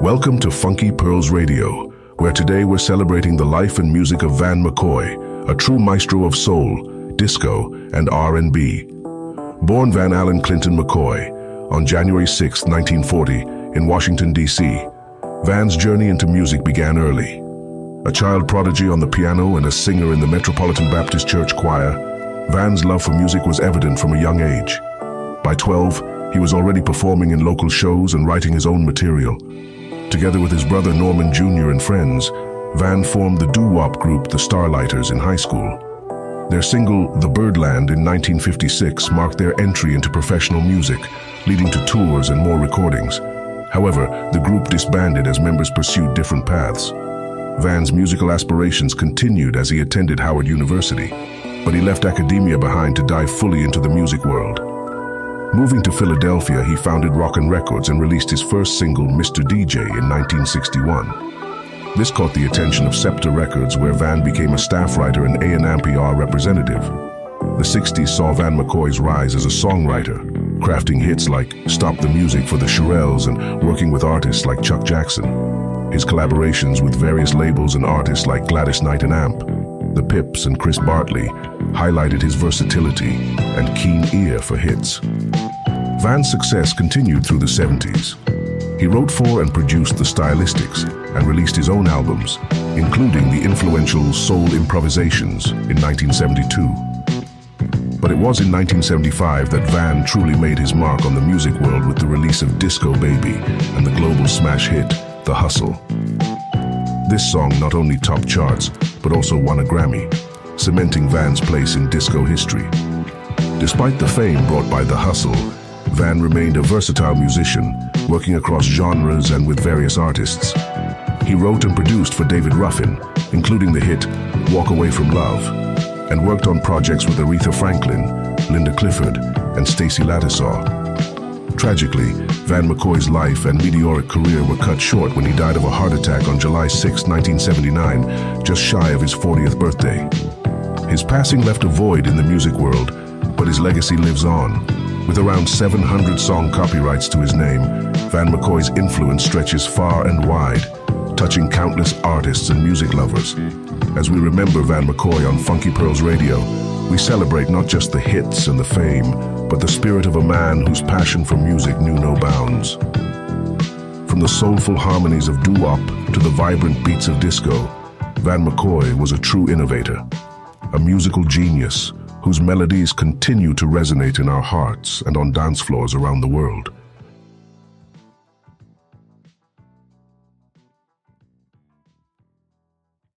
Welcome to Funky Pearls Radio, where today we're celebrating the life and music of Van McCoy, a true maestro of soul, disco, and R&B. Born Van Allen Clinton McCoy on January 6, 1940, in Washington, D.C., Van's journey into music began early. A child prodigy on the piano and a singer in the Metropolitan Baptist Church choir, Van's love for music was evident from a young age. By 12, he was already performing in local shows and writing his own material. Together with his brother Norman Jr. and friends, Van formed the doo-wop group The Starlighters in high school. Their single, The Birdland, in 1956 marked their entry into professional music, leading to tours and more recordings. However, the group disbanded as members pursued different paths. Van's musical aspirations continued as he attended Howard University, but he left academia behind to dive fully into the music world. Moving to Philadelphia, he founded Rock'n Records and released his first single, Mr. DJ, in 1961. This caught the attention of Scepter Records, where Van became a staff writer and A&R representative. The 60s saw Van McCoy's rise as a songwriter, crafting hits like Stop the Music for the Shirelles and working with artists like Chuck Jackson. His collaborations with various labels and artists like Gladys Knight and Amp, The Pips and Chris Bartley highlighted his versatility and keen ear for hits. Van's success continued through the 70s. He wrote for and produced the Stylistics and released his own albums, including the influential Soul Improvisations in 1972. But it was in 1975 that Van truly made his mark on the music world with the release of Disco Baby and the global smash hit, The Hustle. This song not only topped charts, but also won a Grammy, cementing Van's place in disco history. Despite the fame brought by The Hustle, Van remained a versatile musician, working across genres and with various artists. He wrote and produced for David Ruffin, including the hit Walk Away From Love, and worked on projects with Aretha Franklin, Linda Clifford, and Stacey Lattisaw. Tragically, Van McCoy's life and meteoric career were cut short when he died of a heart attack on July 6, 1979, just shy of his 40th birthday. His passing left a void in the music world, but his legacy lives on. With around 700 song copyrights to his name, Van McCoy's influence stretches far and wide, touching countless artists and music lovers. As we remember Van McCoy on Funky Pearls Radio, we celebrate not just the hits and the fame, but the spirit of a man whose passion for music knew no bounds. From the soulful harmonies of doo-wop to the vibrant beats of disco, Van McCoy was a true innovator, a musical genius whose melodies continue to resonate in our hearts and on dance floors around the world.